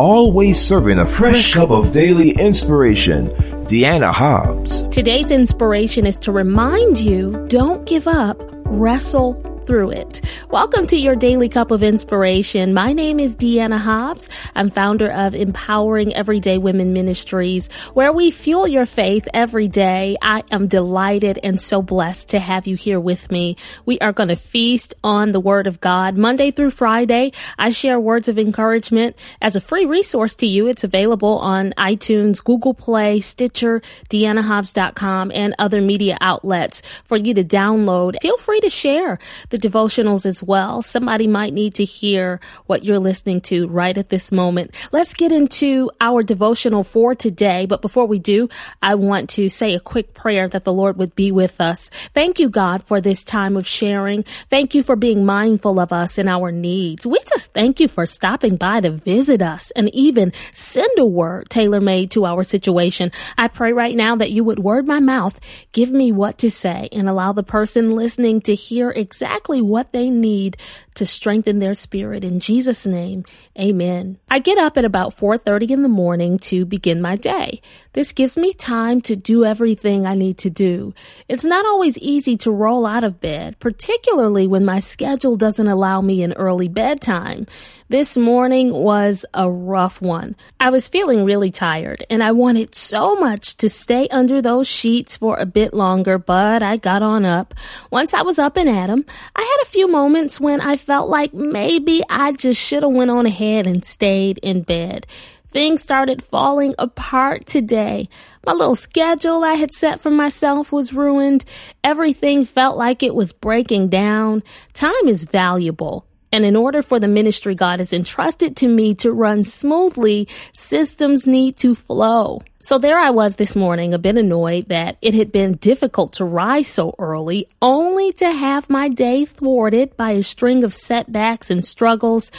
always serving a fresh cup of daily inspiration. Deanna Hobbs. Today's inspiration is to remind you don't give up, wrestle through it. Welcome to your daily cup of inspiration. My name is Deanna Hobbs. I'm founder of Empowering Everyday Women Ministries, where we fuel your faith every day. I am delighted and so blessed to have you here with me. We are going to feast on the Word of God Monday through Friday. I share words of encouragement as a free resource to you. It's available on iTunes, Google Play, Stitcher, DeannaHobbs.com, and other media outlets for you to download. Feel free to share the devotionals as well. Somebody might need to hear what you're listening to right at this moment. Let's get into our devotional for today. But before we do, I want to say a quick prayer that the Lord would be with us. Thank you, God, for this time of sharing. Thank you for being mindful of us and our needs. We just thank you for stopping by to visit us and even send a word tailor made to our situation. I pray right now that you would word my mouth, give me what to say and allow the person listening to hear exactly exactly what they need to strengthen their spirit. In Jesus' name, amen. I get up at about 4.30 in the morning to begin my day. This gives me time to do everything I need to do. It's not always easy to roll out of bed, particularly when my schedule doesn't allow me an early bedtime. This morning was a rough one. I was feeling really tired and I wanted so much to stay under those sheets for a bit longer, but I got on up. Once I was up and at 'em, I had a few moments when I felt like maybe I just should have went on ahead and stayed in bed. Things started falling apart today. My little schedule I had set for myself was ruined. Everything felt like it was breaking down. Time is valuable. And in order for the ministry God has entrusted to me to run smoothly, systems need to flow. So there I was this morning, a bit annoyed that it had been difficult to rise so early, only to have my day thwarted by a string of setbacks and struggles.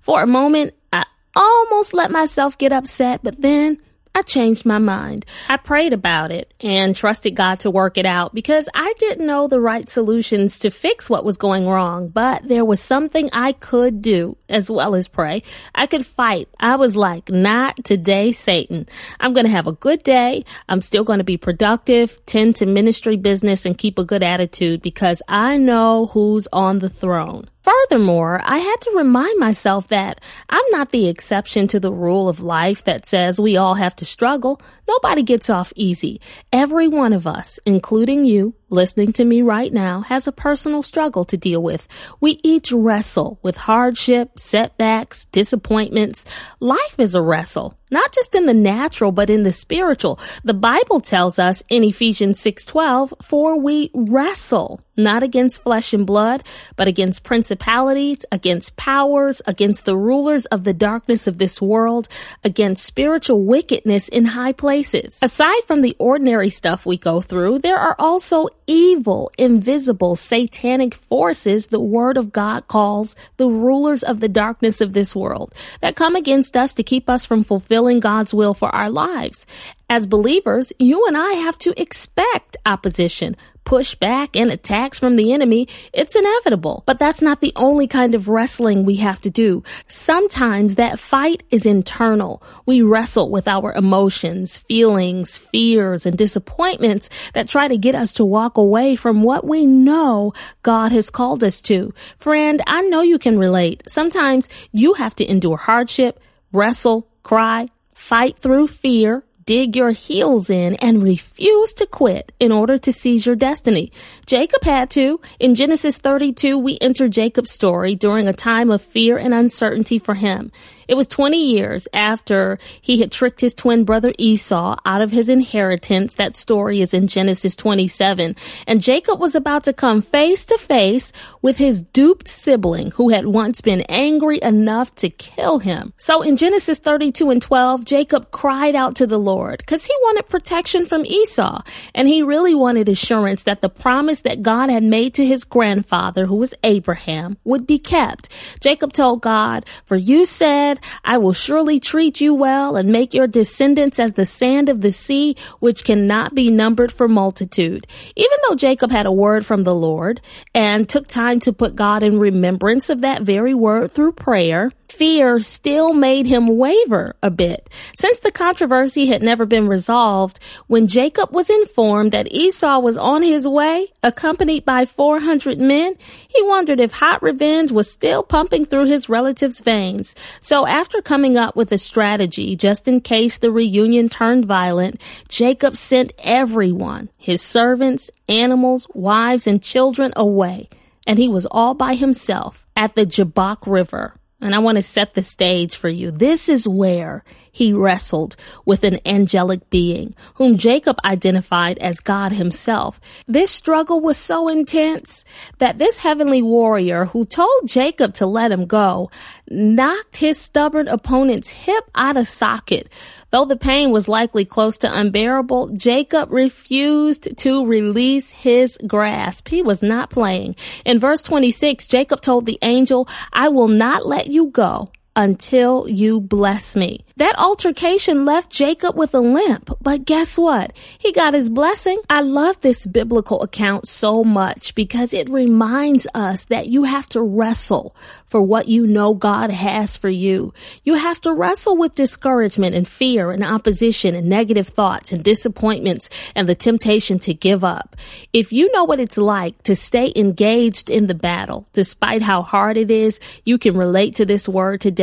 For a moment, I almost let myself get upset, but then I changed my mind. I prayed about it and trusted God to work it out because I didn't know the right solutions to fix what was going wrong, but there was something I could do as well as pray. I could fight. I was like, not today, Satan. I'm going to have a good day. I'm still going to be productive, tend to ministry business and keep a good attitude because I know who's on the throne. Furthermore, I had to remind myself that I'm not the exception to the rule of life that says we all have to struggle. Nobody gets off easy. Every one of us, including you, listening to me right now has a personal struggle to deal with. We each wrestle with hardship, setbacks, disappointments. Life is a wrestle, not just in the natural, but in the spiritual. The Bible tells us in Ephesians 6:12, "For we wrestle not against flesh and blood, but against principalities, against powers, against the rulers of the darkness of this world, against spiritual wickedness in high places." Aside from the ordinary stuff we go through, there are also evil, invisible, satanic forces the Word of God calls the rulers of the darkness of this world that come against us to keep us from fulfilling God's will for our lives. As believers, you and I have to expect opposition, pushback, and attacks from the enemy. It's inevitable. But that's not the only kind of wrestling we have to do. Sometimes that fight is internal. We wrestle with our emotions, feelings, fears, and disappointments that try to get us to walk away from what we know God has called us to. Friend, I know you can relate. Sometimes you have to endure hardship, wrestle, cry, fight through fear, dig your heels in and refuse to quit in order to seize your destiny. Jacob had to. In Genesis 32, we enter Jacob's story during a time of fear and uncertainty for him. It was 20 years after he had tricked his twin brother Esau out of his inheritance. That story is in Genesis 27. And Jacob was about to come face to face with his duped sibling who had once been angry enough to kill him. So in Genesis 32 and 12, Jacob cried out to the Lord because he wanted protection from Esau and he really wanted assurance that the promise that God had made to his grandfather, who was Abraham, would be kept. Jacob told God, for you said, I will surely treat you well and make your descendants as the sand of the sea, which cannot be numbered for multitude. Even though Jacob had a word from the Lord and took time to put God in remembrance of that very word through prayer, fear still made him waver a bit. Since the controversy had never been resolved, when Jacob was informed that Esau was on his way, accompanied by 400 men, he wondered if hot revenge was still pumping through his relative's veins. So after coming up with a strategy, just in case the reunion turned violent, Jacob sent everyone, his servants, animals, wives, and children away. And he was all by himself at the Jabbok River. And I want to set the stage for you. This is where he wrestled with an angelic being whom Jacob identified as God himself. This struggle was so intense that this heavenly warrior who told Jacob to let him go knocked his stubborn opponent's hip out of socket. Though the pain was likely close to unbearable, Jacob refused to release his grasp. He was not playing. In verse 26, Jacob told the angel, I will not let you go until you bless me. That altercation left Jacob with a limp, but guess what? He got his blessing. I love this biblical account so much because it reminds us that you have to wrestle for what you know God has for you. You have to wrestle with discouragement and fear and opposition and negative thoughts and disappointments and the temptation to give up. If you know what it's like to stay engaged in the battle, despite how hard it is, you can relate to this word today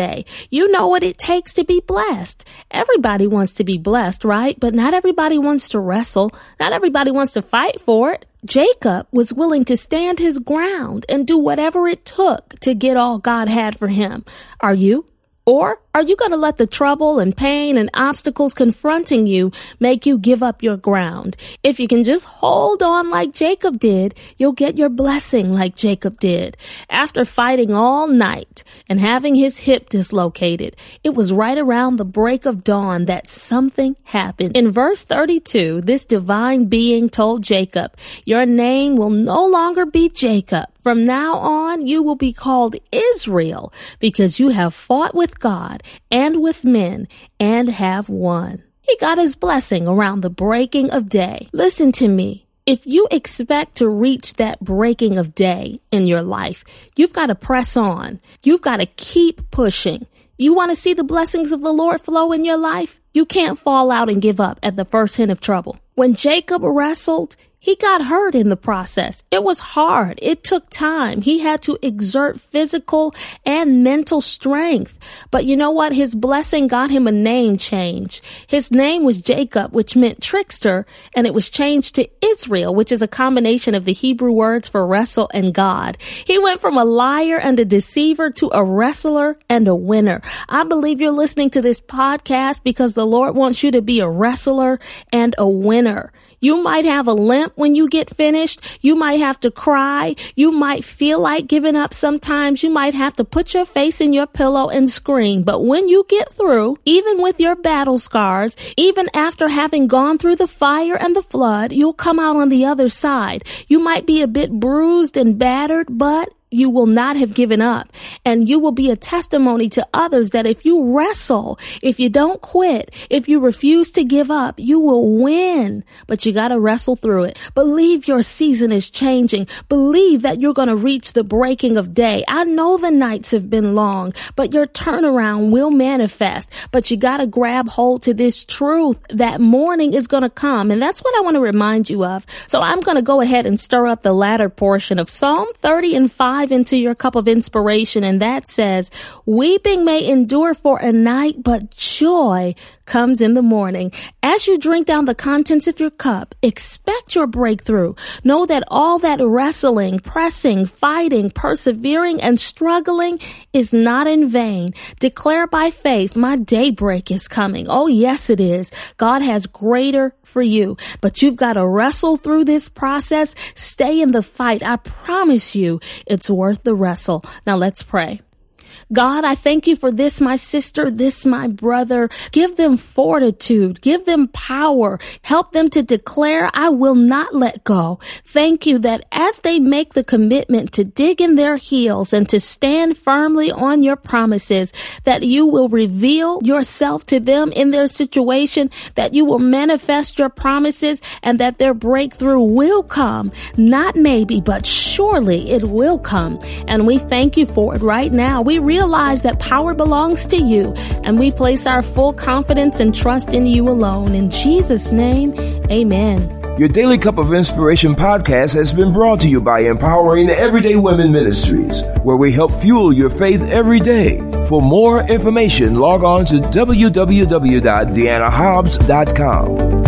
You know what it takes to be blessed. Everybody wants to be blessed, right? But not everybody wants to wrestle. Not everybody wants to fight for it. Jacob was willing to stand his ground and do whatever it took to get all God had for him. Are you? Or are you going to let the trouble and pain and obstacles confronting you make you give up your ground? If you can just hold on like Jacob did, you'll get your blessing like Jacob did. After fighting all night and having his hip dislocated, it was right around the break of dawn that something happened. In verse 32, this divine being told Jacob, your name will no longer be Jacob. From now on, you will be called Israel because you have fought with God and with men and have won. He got his blessing around the breaking of day. Listen to me. If you expect to reach that breaking of day in your life, you've got to press on. You've got to keep pushing. You want to see the blessings of the Lord flow in your life? You can't fall out and give up at the first hint of trouble. When Jacob wrestled, he got hurt in the process. It was hard. It took time. He had to exert physical and mental strength. But you know what? His blessing got him a name change. His name was Jacob, which meant trickster, and it was changed to Israel, which is a combination of the Hebrew words for wrestle and God. He went from a liar and a deceiver to a wrestler and a winner. I believe you're listening to this podcast because the Lord wants you to be a wrestler and a winner. You might have a limp when you get finished. You might have to cry. You might feel like giving up sometimes. You might have to put your face in your pillow and scream. But when you get through, even with your battle scars, even after having gone through the fire and the flood, you'll come out on the other side. You might be a bit bruised and battered, but you will not have given up and you will be a testimony to others that if you wrestle, if you don't quit, if you refuse to give up, you will win. But you got to wrestle through it. Believe your season is changing. Believe that you're going to reach the breaking of day. I know the nights have been long, but your turnaround will manifest. But you got to grab hold to this truth that morning is going to come. And that's what I want to remind you of. So I'm going to go ahead and stir up the latter portion of Psalm 30 and 5 dive into your cup of inspiration, and that says, Weeping may endure for a night, but joy comes in the morning. As you drink down the contents of your cup, expect your breakthrough. Know that all that wrestling, pressing, fighting, persevering, and struggling is not in vain. Declare by faith, my daybreak is coming. Oh, yes, it is. God has greater for you, but you've got to wrestle through this process. Stay in the fight. I promise you it's worth the wrestle. Now let's pray. God, I thank you for this, my sister, this, my brother. Give them fortitude. Give them power. Help them to declare, I will not let go. Thank you that as they make the commitment to dig in their heels and to stand firmly on your promises, that you will reveal yourself to them in their situation, that you will manifest your promises and that their breakthrough will come. Not maybe, but surely it will come. And we thank you for it right now. We realize that power belongs to you, and we place our full confidence and trust in you alone. In Jesus' name, amen. Your Daily Cup of Inspiration podcast has been brought to you by Empowering Everyday Women Ministries, where we help fuel your faith every day. For more information, log on to www.deannahobbs.com.